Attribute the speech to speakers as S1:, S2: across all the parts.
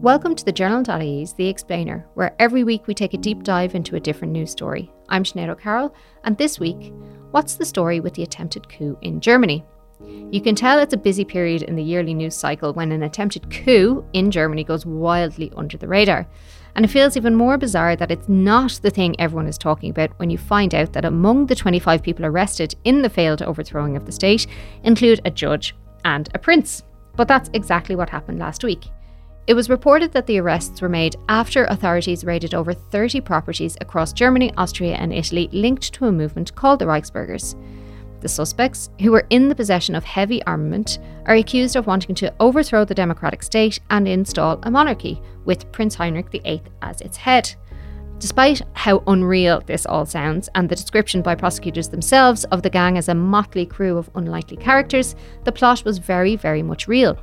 S1: Welcome to the Journal.ie's The Explainer, where every week we take a deep dive into a different news story. I'm Sinead O'Carroll, and this week, what's the story with the attempted coup in Germany? You can tell it's a busy period in the yearly news cycle when an attempted coup in Germany goes wildly under the radar. And it feels even more bizarre that it's not the thing everyone is talking about when you find out that among the 25 people arrested in the failed overthrowing of the state include a judge and a prince. But that's exactly what happened last week. It was reported that the arrests were made after authorities raided over 30 properties across Germany, Austria, and Italy linked to a movement called the Reichsbürgers. The suspects, who were in the possession of heavy armament, are accused of wanting to overthrow the democratic state and install a monarchy, with Prince Heinrich VIII as its head. Despite how unreal this all sounds, and the description by prosecutors themselves of the gang as a motley crew of unlikely characters, the plot was very, very much real.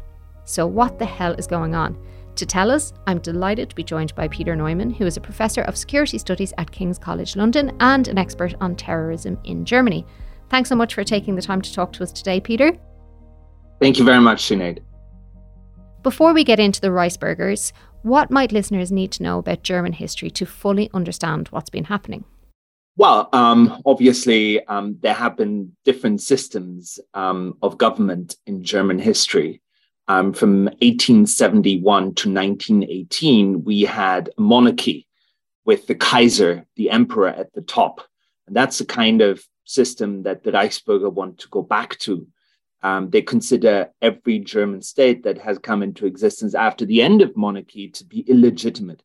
S1: So, what the hell is going on? To tell us, I'm delighted to be joined by Peter Neumann, who is a professor of security studies at King's College London and an expert on terrorism in Germany. Thanks so much for taking the time to talk to us today, Peter.
S2: Thank you very much, Sinead.
S1: Before we get into the Reichsbürgers, what might listeners need to know about German history to fully understand what's been happening?
S2: Well, um, obviously, um, there have been different systems um, of government in German history um, from 1871 to 1918, we had monarchy with the Kaiser, the emperor, at the top. And that's the kind of system that the Reichsbürger want to go back to. Um, they consider every German state that has come into existence after the end of monarchy to be illegitimate.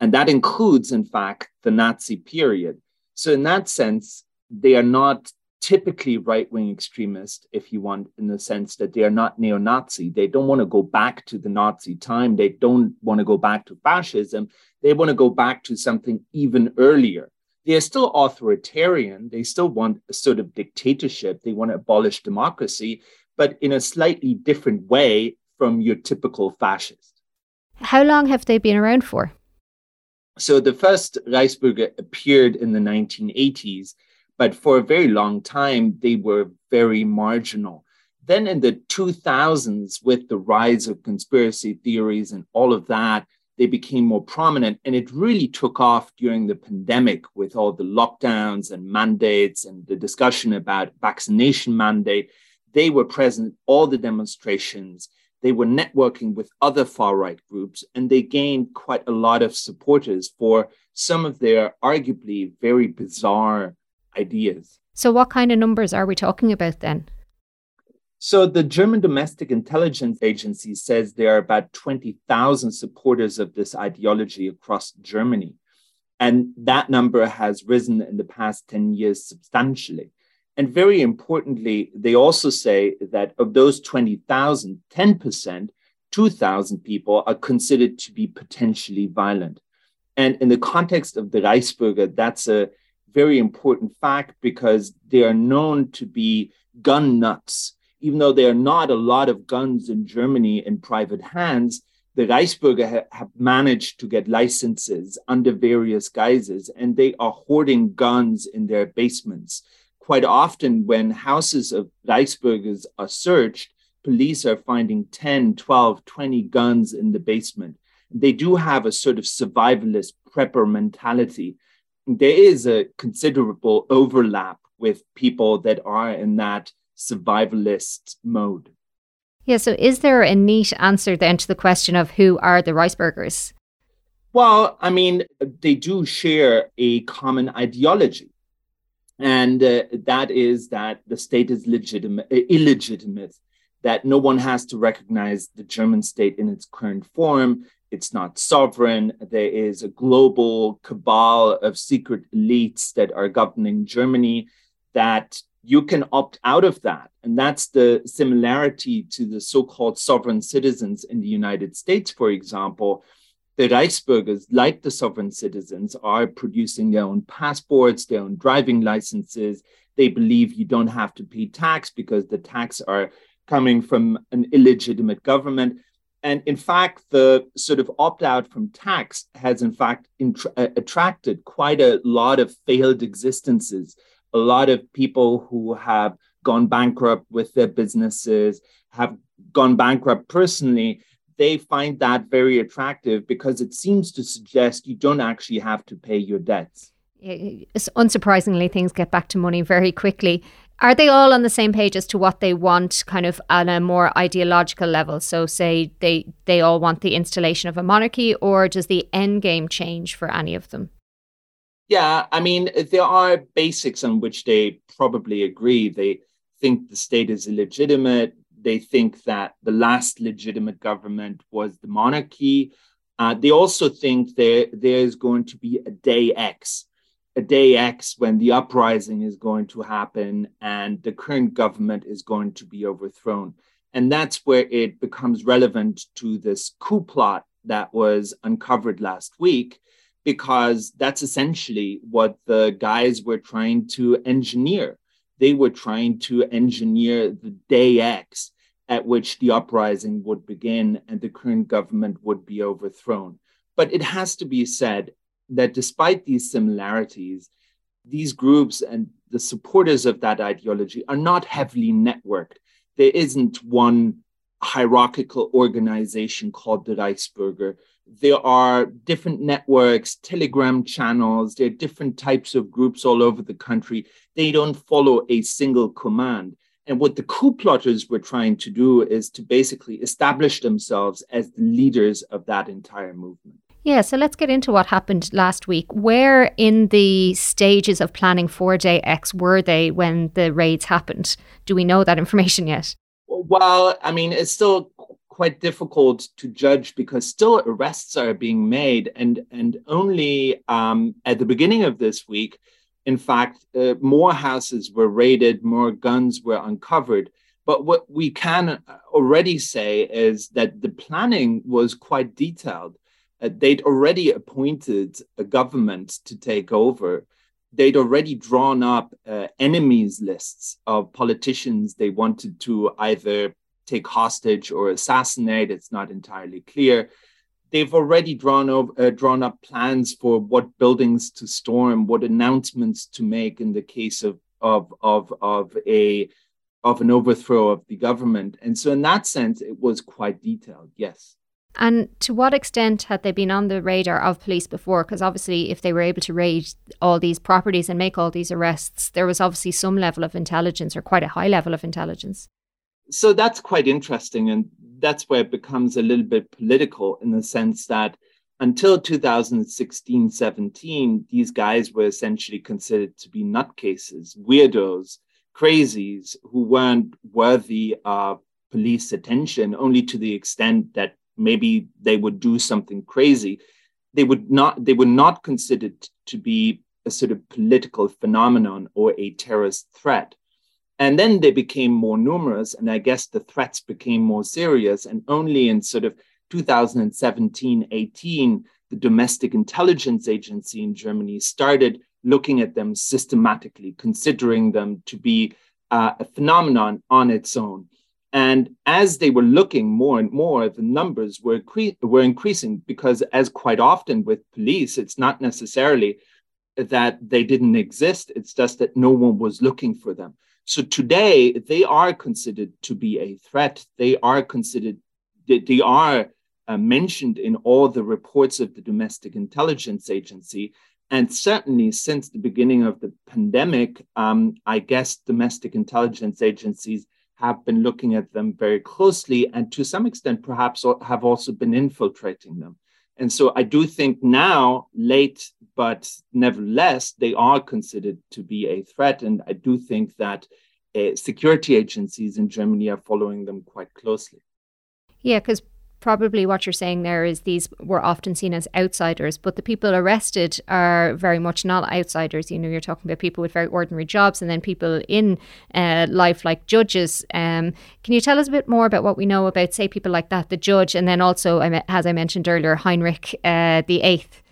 S2: And that includes, in fact, the Nazi period. So, in that sense, they are not typically right wing extremist, if you want, in the sense that they are not neo Nazi. They don't want to go back to the Nazi time. They don't want to go back to fascism. They want to go back to something even earlier. They are still authoritarian. They still want a sort of dictatorship. They want to abolish democracy, but in a slightly different way from your typical fascist.
S1: How long have they been around for?
S2: So the first Reichsbürger appeared in the 1980s but for a very long time, they were very marginal. Then in the 2000s, with the rise of conspiracy theories and all of that, they became more prominent. And it really took off during the pandemic with all the lockdowns and mandates and the discussion about vaccination mandate. They were present all the demonstrations. They were networking with other far right groups, and they gained quite a lot of supporters for some of their arguably very bizarre ideas.
S1: So, what kind of numbers are we talking about then?
S2: So, the German Domestic Intelligence Agency says there are about 20,000 supporters of this ideology across Germany. And that number has risen in the past 10 years substantially. And very importantly, they also say that of those 20,000, 10%, 2,000 people are considered to be potentially violent. And in the context of the Reichsbürger, that's a very important fact because they are known to be gun nuts. Even though there are not a lot of guns in Germany in private hands, the Reichsbürger ha- have managed to get licenses under various guises, and they are hoarding guns in their basements. Quite often, when houses of Reichsbürgers are searched, police are finding 10, 12, 20 guns in the basement. They do have a sort of survivalist prepper mentality there is a considerable overlap with people that are in that survivalist mode.
S1: Yeah, so is there a neat answer then to the question of who are the Reichsbürgers?
S2: Well, I mean, they do share a common ideology. And uh, that is that the state is legitimate, illegitimate, that no one has to recognize the German state in its current form, it's not sovereign. There is a global cabal of secret elites that are governing Germany that you can opt out of that. And that's the similarity to the so called sovereign citizens in the United States, for example. The Reichsbürgers, like the sovereign citizens, are producing their own passports, their own driving licenses. They believe you don't have to pay tax because the tax are coming from an illegitimate government and in fact, the sort of opt out from tax has, in fact, uh, attracted quite a lot of failed existences. A lot of people who have gone bankrupt with their businesses, have gone bankrupt personally. they find that very attractive because it seems to suggest you don't actually have to pay your debts.
S1: Unsurprisingly, things get back to money very quickly. Are they all on the same page as to what they want, kind of on a more ideological level? So, say they they all want the installation of a monarchy, or does the end game change for any of them?
S2: Yeah, I mean, there are basics on which they probably agree. They think the state is illegitimate. They think that the last legitimate government was the monarchy. Uh, they also think there there is going to be a day X a day X when the uprising is going to happen and the current government is going to be overthrown. And that's where it becomes relevant to this coup plot that was uncovered last week, because that's essentially what the guys were trying to engineer. They were trying to engineer the day X at which the uprising would begin and the current government would be overthrown. But it has to be said, that despite these similarities, these groups and the supporters of that ideology are not heavily networked. There isn't one hierarchical organization called the Reichsbürger. There are different networks, Telegram channels, there are different types of groups all over the country. They don't follow a single command. And what the coup plotters were trying to do is to basically establish themselves as the leaders of that entire movement.
S1: Yeah, so let's get into what happened last week. Where in the stages of planning for Day X were they when the raids happened? Do we know that information yet?
S2: Well, I mean, it's still quite difficult to judge because still arrests are being made, and and only um, at the beginning of this week, in fact, uh, more houses were raided, more guns were uncovered. But what we can already say is that the planning was quite detailed uh, they'd already appointed a government to take over. They'd already drawn up uh, enemies lists of politicians they wanted to either take hostage or assassinate. It's not entirely clear. They've already drawn, over, uh, drawn up plans for what buildings to storm, what announcements to make in the case of, of, of, of a of an overthrow of the government. And so, in that sense, it was quite detailed, yes.
S1: And to what extent had they been on the radar of police before? Because obviously, if they were able to raid all these properties and make all these arrests, there was obviously some level of intelligence or quite a high level of intelligence.
S2: So that's quite interesting. And that's where it becomes a little bit political in the sense that until 2016 17, these guys were essentially considered to be nutcases, weirdos, crazies who weren't worthy of police attention, only to the extent that maybe they would do something crazy they would not they were not considered to be a sort of political phenomenon or a terrorist threat. And then they became more numerous and i guess the threats became more serious. And only in sort of 2017 18 the domestic intelligence agency in germany started looking at them systematically considering them to be uh, a phenomenon on its own and as they were looking more and more, the numbers were, were increasing because, as quite often with police, it's not necessarily that they didn't exist, it's just that no one was looking for them. So today, they are considered to be a threat. They are considered, they are uh, mentioned in all the reports of the Domestic Intelligence Agency. And certainly since the beginning of the pandemic, um, I guess domestic intelligence agencies have been looking at them very closely and to some extent perhaps have also been infiltrating them. And so I do think now, late, but nevertheless, they are considered to be a threat. And I do think that uh, security agencies in Germany are following them quite closely.
S1: Yeah, because probably what you're saying there is these were often seen as outsiders, but the people arrested are very much not outsiders. You know, you're talking about people with very ordinary jobs and then people in uh, life like judges. Um, can you tell us a bit more about what we know about, say, people like that, the judge, and then also, as I mentioned earlier, Heinrich uh, the Eighth?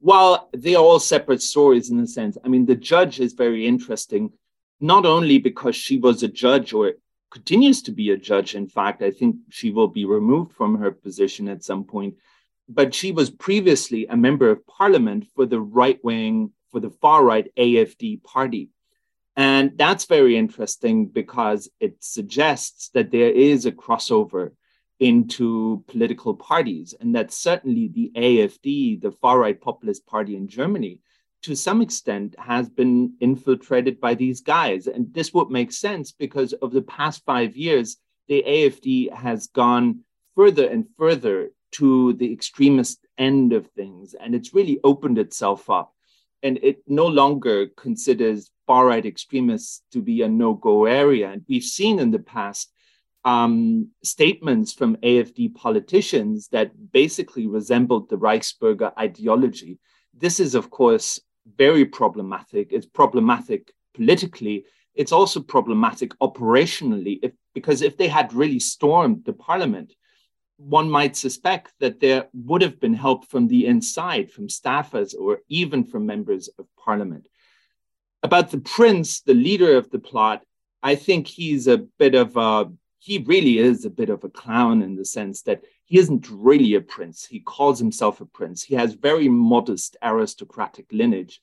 S2: Well, they are all separate stories in a sense. I mean, the judge is very interesting, not only because she was a judge or continues to be a judge. In fact, I think she will be removed from her position at some point. But she was previously a member of parliament for the right wing, for the far right AFD party. And that's very interesting because it suggests that there is a crossover into political parties. And that certainly the AFD, the far right populist party in Germany, to some extent has been infiltrated by these guys. And this would make sense because of the past five years, the AFD has gone further and further to the extremist end of things. And it's really opened itself up. And it no longer considers far right extremists to be a no go area. And we've seen in the past um, statements from AFD politicians that basically resembled the Reichsbürger ideology. This is, of course, very problematic. It's problematic politically. It's also problematic operationally, if, because if they had really stormed the parliament, one might suspect that there would have been help from the inside, from staffers, or even from members of parliament. About the prince, the leader of the plot, I think he's a bit of a, he really is a bit of a clown in the sense that he isn't really a prince. He calls himself a prince. He has very modest aristocratic lineage.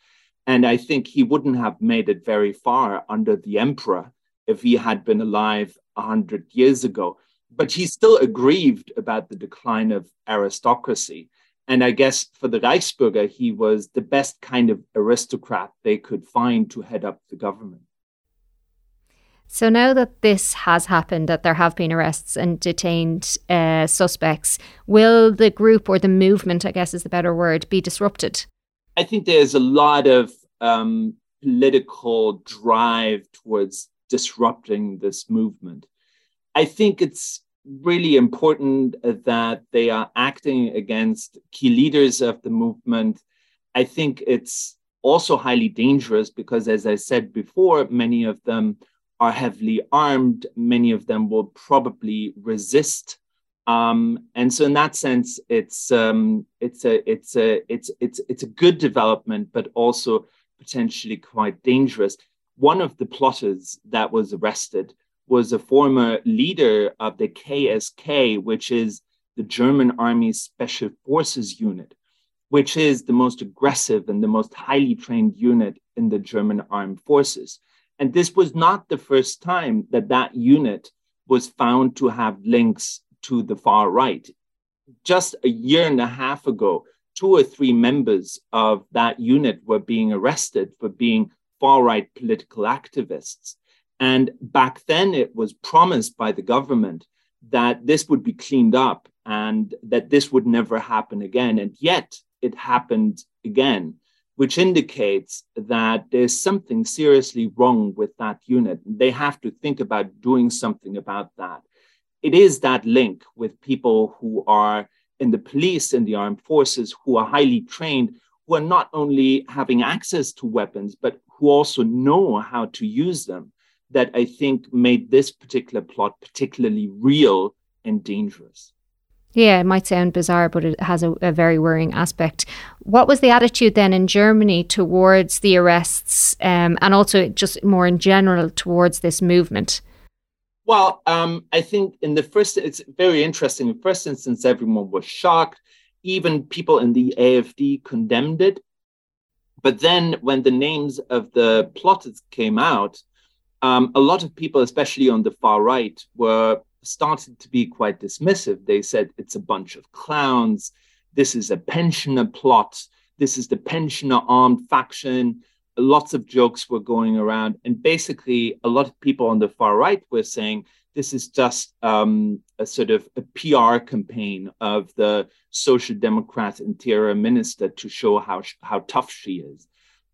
S2: And I think he wouldn't have made it very far under the emperor if he had been alive 100 years ago. But he's still aggrieved about the decline of aristocracy. And I guess for the Reichsbürger, he was the best kind of aristocrat they could find to head up the government.
S1: So now that this has happened, that there have been arrests and detained uh, suspects, will the group or the movement, I guess is the better word, be disrupted?
S2: I think there's a lot of um, political drive towards disrupting this movement. I think it's really important that they are acting against key leaders of the movement. I think it's also highly dangerous because, as I said before, many of them are heavily armed. Many of them will probably resist. Um, and so, in that sense, it's um, it's a it's a it's it's it's a good development, but also potentially quite dangerous. One of the plotters that was arrested was a former leader of the KSK, which is the German Army's Special Forces Unit, which is the most aggressive and the most highly trained unit in the German armed forces. And this was not the first time that that unit was found to have links to the far right. Just a year and a half ago, two or three members of that unit were being arrested for being far right political activists. And back then, it was promised by the government that this would be cleaned up and that this would never happen again. And yet, it happened again which indicates that there's something seriously wrong with that unit. They have to think about doing something about that. It is that link with people who are in the police and the armed forces who are highly trained, who are not only having access to weapons, but who also know how to use them, that I think made this particular plot particularly real and dangerous.
S1: Yeah, it might sound bizarre, but it has a, a, very worrying aspect. What was the attitude then in Germany towards the arrests um, and also just more in general towards this movement?
S2: Well, um, I think in the first, it's very interesting. In first instance, everyone was shocked. Even people in the AFD condemned it. But then when the names of the plotters came out, um, a lot of people, especially on the far right, were started to be quite dismissive. They said it's a bunch of clowns. This is a pensioner plot. This is the pensioner armed faction. Lots of jokes were going around. And basically, a lot of people on the far right were saying this is just um, a sort of a PR campaign of the social democrat interior minister to show how, how tough she is.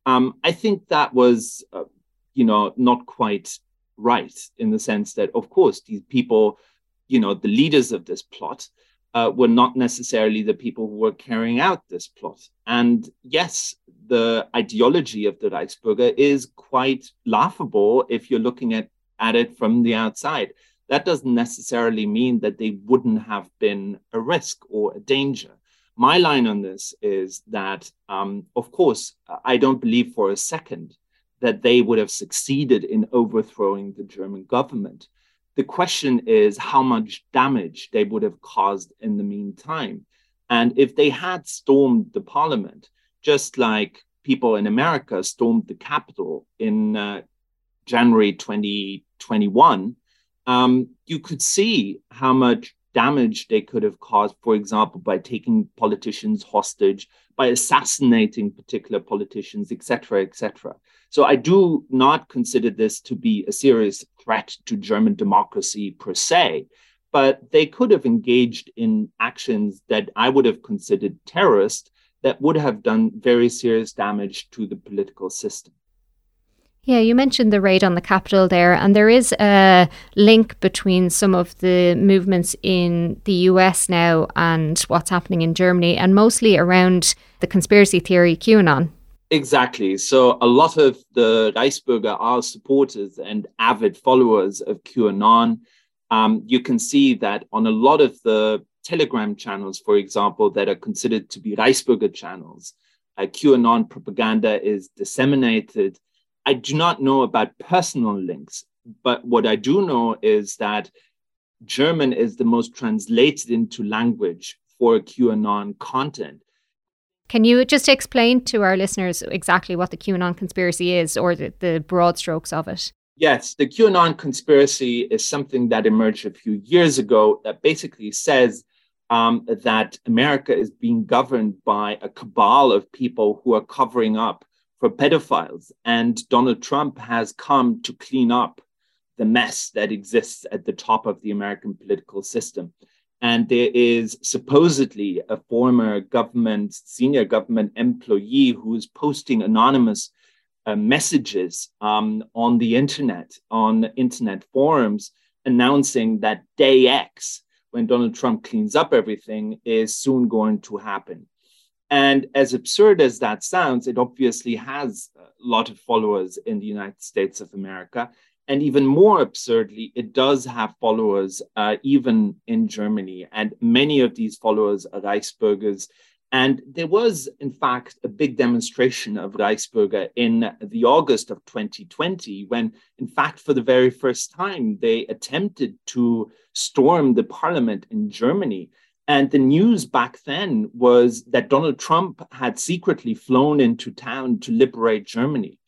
S2: Um, I think that was, uh, you know, not quite right in the sense that, of course, these people, you know, the leaders of this plot uh, were not necessarily the people who were carrying out this plot. And yes, the ideology of the Reichsbürger is quite laughable if you're looking at, at it from the outside. That doesn't necessarily mean that they wouldn't have been a risk or a danger. My line on this is that, um, of course, I don't believe for a second that they would have succeeded in overthrowing the German government. The question is how much damage they would have caused in the meantime. And if they had stormed the parliament, just like people in America stormed the Capitol in uh, January 2021, um, you could see how much damage they could have caused, for example, by taking politicians hostage, by assassinating particular politicians, etc., etc. So I do not consider this to be a serious threat to German democracy per se, but they could have engaged in actions that I would have considered terrorist that would have done very serious damage to the political system.
S1: Yeah, you mentioned the raid on the Capitol there, and there is a link between some of the movements in the US now and what's happening in Germany, and mostly around the conspiracy theory QAnon.
S2: Exactly. So a lot of the Reichsbürger are supporters and avid followers of QAnon. Um, you can see that on a lot of the Telegram channels, for example, that are considered to be Reichsbürger channels, uh, QAnon propaganda is disseminated I do not know about personal links, but what I do know is that German is the most translated into language for QAnon content.
S1: Can you just explain to our listeners exactly what the QAnon conspiracy is or the, the broad strokes of it?
S2: Yes, the QAnon conspiracy is something that emerged a few years ago that basically says um, that America is being governed by a cabal of people who are covering up for pedophiles. And Donald Trump has come to clean up the mess that exists at the top of the American political system. And there is supposedly a former government, senior government employee who is posting anonymous uh, messages um, on the internet, on internet forums, announcing that day X, when Donald Trump cleans up everything, is soon going to happen. And as absurd as that sounds, it obviously has a lot of followers in the United States of America. And even more absurdly, it does have followers uh, even in Germany. And many of these followers are Reichsbürgers. And there was, in fact, a big demonstration of Reichsbürger in the August of 2020, when, in fact, for the very first time, they attempted to storm the parliament in Germany. And the news back then was that Donald Trump had secretly flown into town to liberate Germany.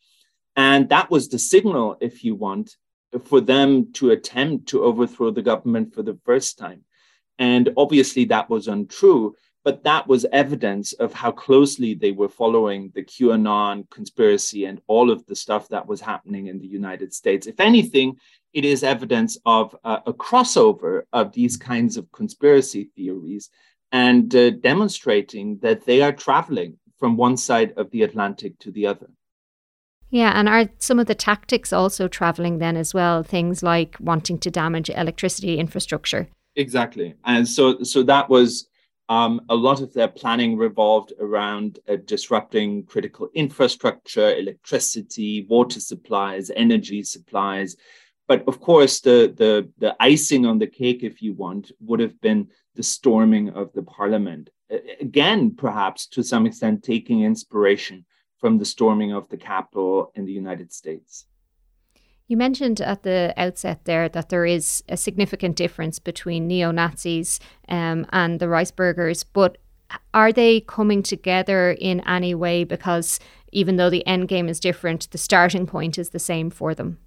S2: And that was the signal, if you want, for them to attempt to overthrow the government for the first time. And obviously, that was untrue, but that was evidence of how closely they were following the QAnon conspiracy and all of the stuff that was happening in the United States. If anything, it is evidence of uh, a crossover of these kinds of conspiracy theories and uh, demonstrating that they are traveling from one side of the Atlantic to the other.
S1: Yeah, and are some of the tactics also traveling then as well? Things like wanting to damage electricity infrastructure.
S2: Exactly, and so so that was um, a lot of their planning revolved around uh, disrupting critical infrastructure, electricity, water supplies, energy supplies, but of course, the, the, the icing on the cake, if you want, would have been the storming of the parliament. Again, perhaps to some extent, taking inspiration from the storming of the Capitol in the United States.
S1: You mentioned at the outset there that there is a significant difference between neo Nazis um, and the Reichsbürgers, but are they coming together in any way? Because even though the end game is different, the starting point is the same for them.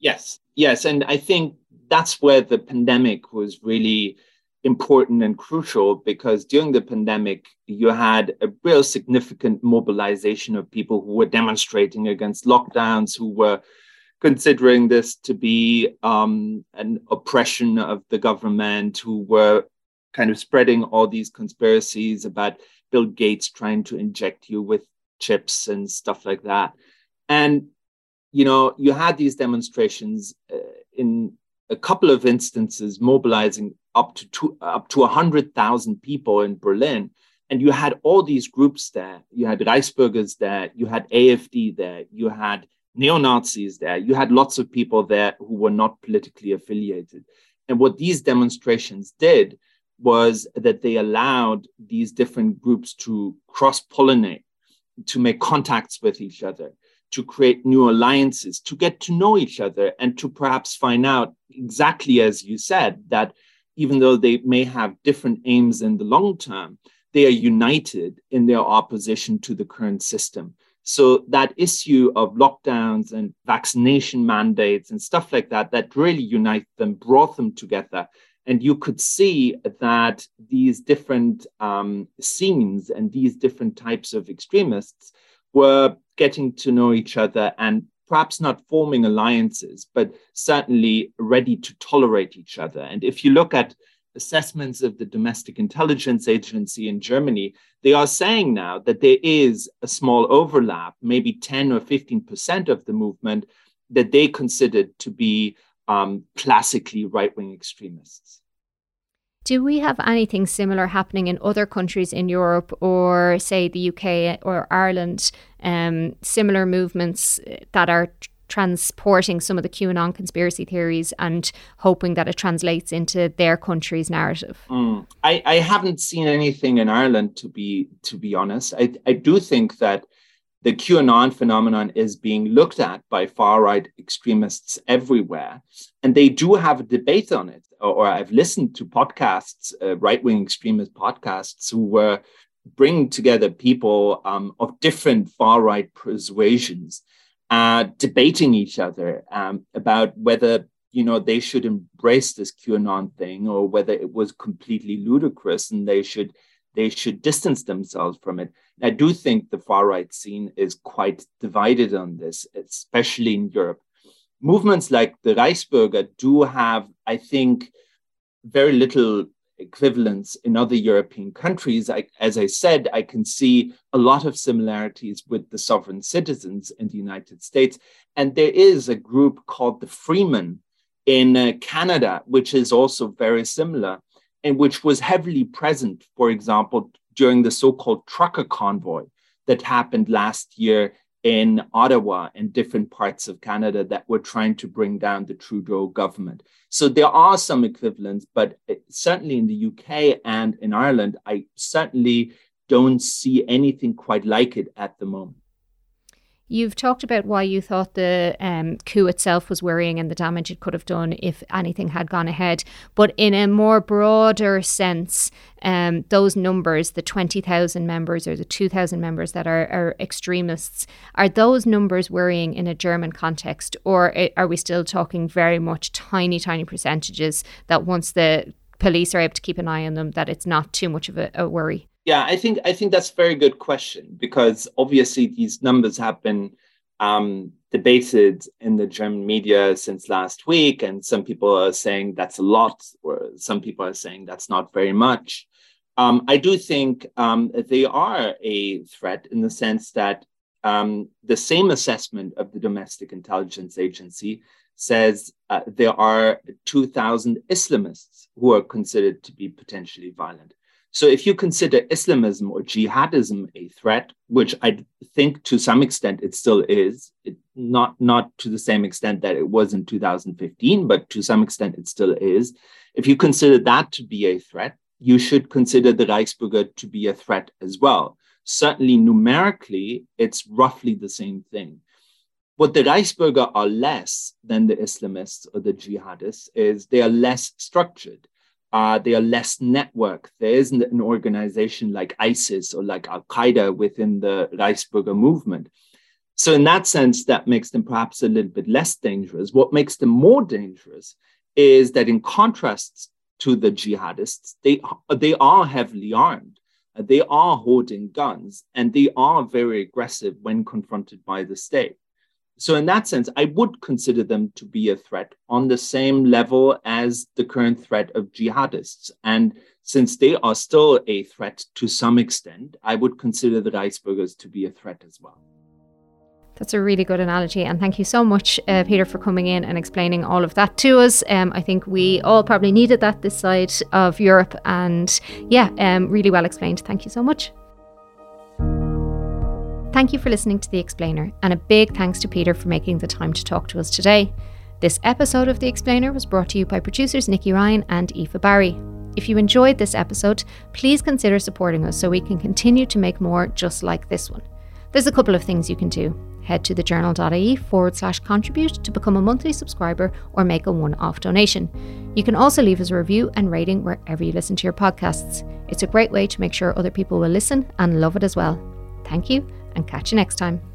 S2: Yes, yes. And I think that's where the pandemic was really important and crucial because during the pandemic, you had a real significant mobilization of people who were demonstrating against lockdowns, who were considering this to be um, an oppression of the government, who were kind of spreading all these conspiracies about Bill Gates trying to inject you with chips and stuff like that. And you know, you had these demonstrations uh, in a couple of instances mobilizing up to two, up to 100,000 people in Berlin. And you had all these groups there. You had Reichsbürgers there, you had AFD there, you had neo Nazis there, you had lots of people there who were not politically affiliated. And what these demonstrations did was that they allowed these different groups to cross pollinate, to make contacts with each other, to create new alliances, to get to know each other, and to perhaps find out exactly as you said that even though they may have different aims in the long term, they are united in their opposition to the current system. So that issue of lockdowns and vaccination mandates and stuff like that, that really unite them, brought them together, And you could see that these different um, scenes and these different types of extremists were getting to know each other and perhaps not forming alliances, but certainly ready to tolerate each other. And if you look at assessments of the domestic intelligence agency in Germany, they are saying now that there is a small overlap, maybe 10 or 15% of the movement that they considered to be um, classically right wing extremists.
S1: Do we have anything similar happening in other countries in Europe or, say, the UK or Ireland? Um, similar movements that are transporting some of the QAnon conspiracy theories and hoping that it translates into their country's narrative?
S2: Mm. I, I haven't seen anything in Ireland to be to be honest. I, I do think that the QAnon phenomenon is being looked at by far right extremists everywhere. And they do have a debate on it. Or, or I've listened to podcasts, uh, right wing extremist podcasts, who were bringing together people um, of different far right persuasions, uh, debating each other um, about whether you know they should embrace this QAnon thing or whether it was completely ludicrous and they should they should distance themselves from it. I do think the far right scene is quite divided on this, especially in Europe. Movements like the Reichsbürger do have, I think, very little equivalence in other European countries. I, as I said, I can see a lot of similarities with the sovereign citizens in the United States. And there is a group called the Freemen in uh, Canada, which is also very similar and which was heavily present, for example, during the so called trucker convoy that happened last year in Ottawa and different parts of Canada that were trying to bring down the Trudeau government. So there are some equivalents, but certainly in the UK and in Ireland, I certainly don't see anything quite like it at the moment.
S1: You've talked about why you thought the um, coup itself was worrying and the damage it could have done if anything had gone ahead. But in a more broader sense, um, those numbers, the 20,000 members or the 2,000 members that are, are, extremists, are those numbers worrying in a German context? Or are we still talking very much tiny, tiny percentages that once the police are able to keep an eye on them, that it's not too much of a, a worry?
S2: Yeah, I think I think that's a very good question because obviously these numbers have been um, debated in the German media since last week, and some people are saying that's a lot, or some people are saying that's not very much. Um, I do think um, they are a threat in the sense that um, the same assessment of the Domestic Intelligence Agency says uh, there are 2,000 Islamists who are considered to be potentially violent. So if you consider Islamism or jihadism a threat, which I think to some extent it still is, it, not, not to the same extent that it was in 2015, but to some extent it still is. If you consider that to be a threat, you should consider the Reichsbürger to be a threat as well. Certainly numerically, it's roughly the same thing. What the Reichsbürger are less than the Islamists or the jihadists is they are less structured uh, they are less networked. There isn't an organization like ISIS or like Al Qaeda within the Reichsbürger movement. So, in that sense, that makes them perhaps a little bit less dangerous. What makes them more dangerous is that, in contrast to the jihadists, they, they are heavily armed, they are holding guns, and they are very aggressive when confronted by the state. So, in that sense, I would consider them to be a threat on the same level as the current threat of jihadists. And since they are still a threat to some extent, I would consider the Reichsbürgers to be a threat as well.
S1: That's a really good analogy. And thank you so much, uh, Peter, for coming in and explaining all of that to us. Um, I think we all probably needed that this side of Europe. And yeah, um, really well explained. Thank you so much. Thank you for listening to The Explainer, and a big thanks to Peter for making the time to talk to us today. This episode of The Explainer was brought to you by producers Nikki Ryan and Aoife Barry. If you enjoyed this episode, please consider supporting us so we can continue to make more just like this one. There's a couple of things you can do. Head to thejournal.ie forward slash contribute to become a monthly subscriber or make a one off donation. You can also leave us a review and rating wherever you listen to your podcasts. It's a great way to make sure other people will listen and love it as well. Thank you and catch you next time.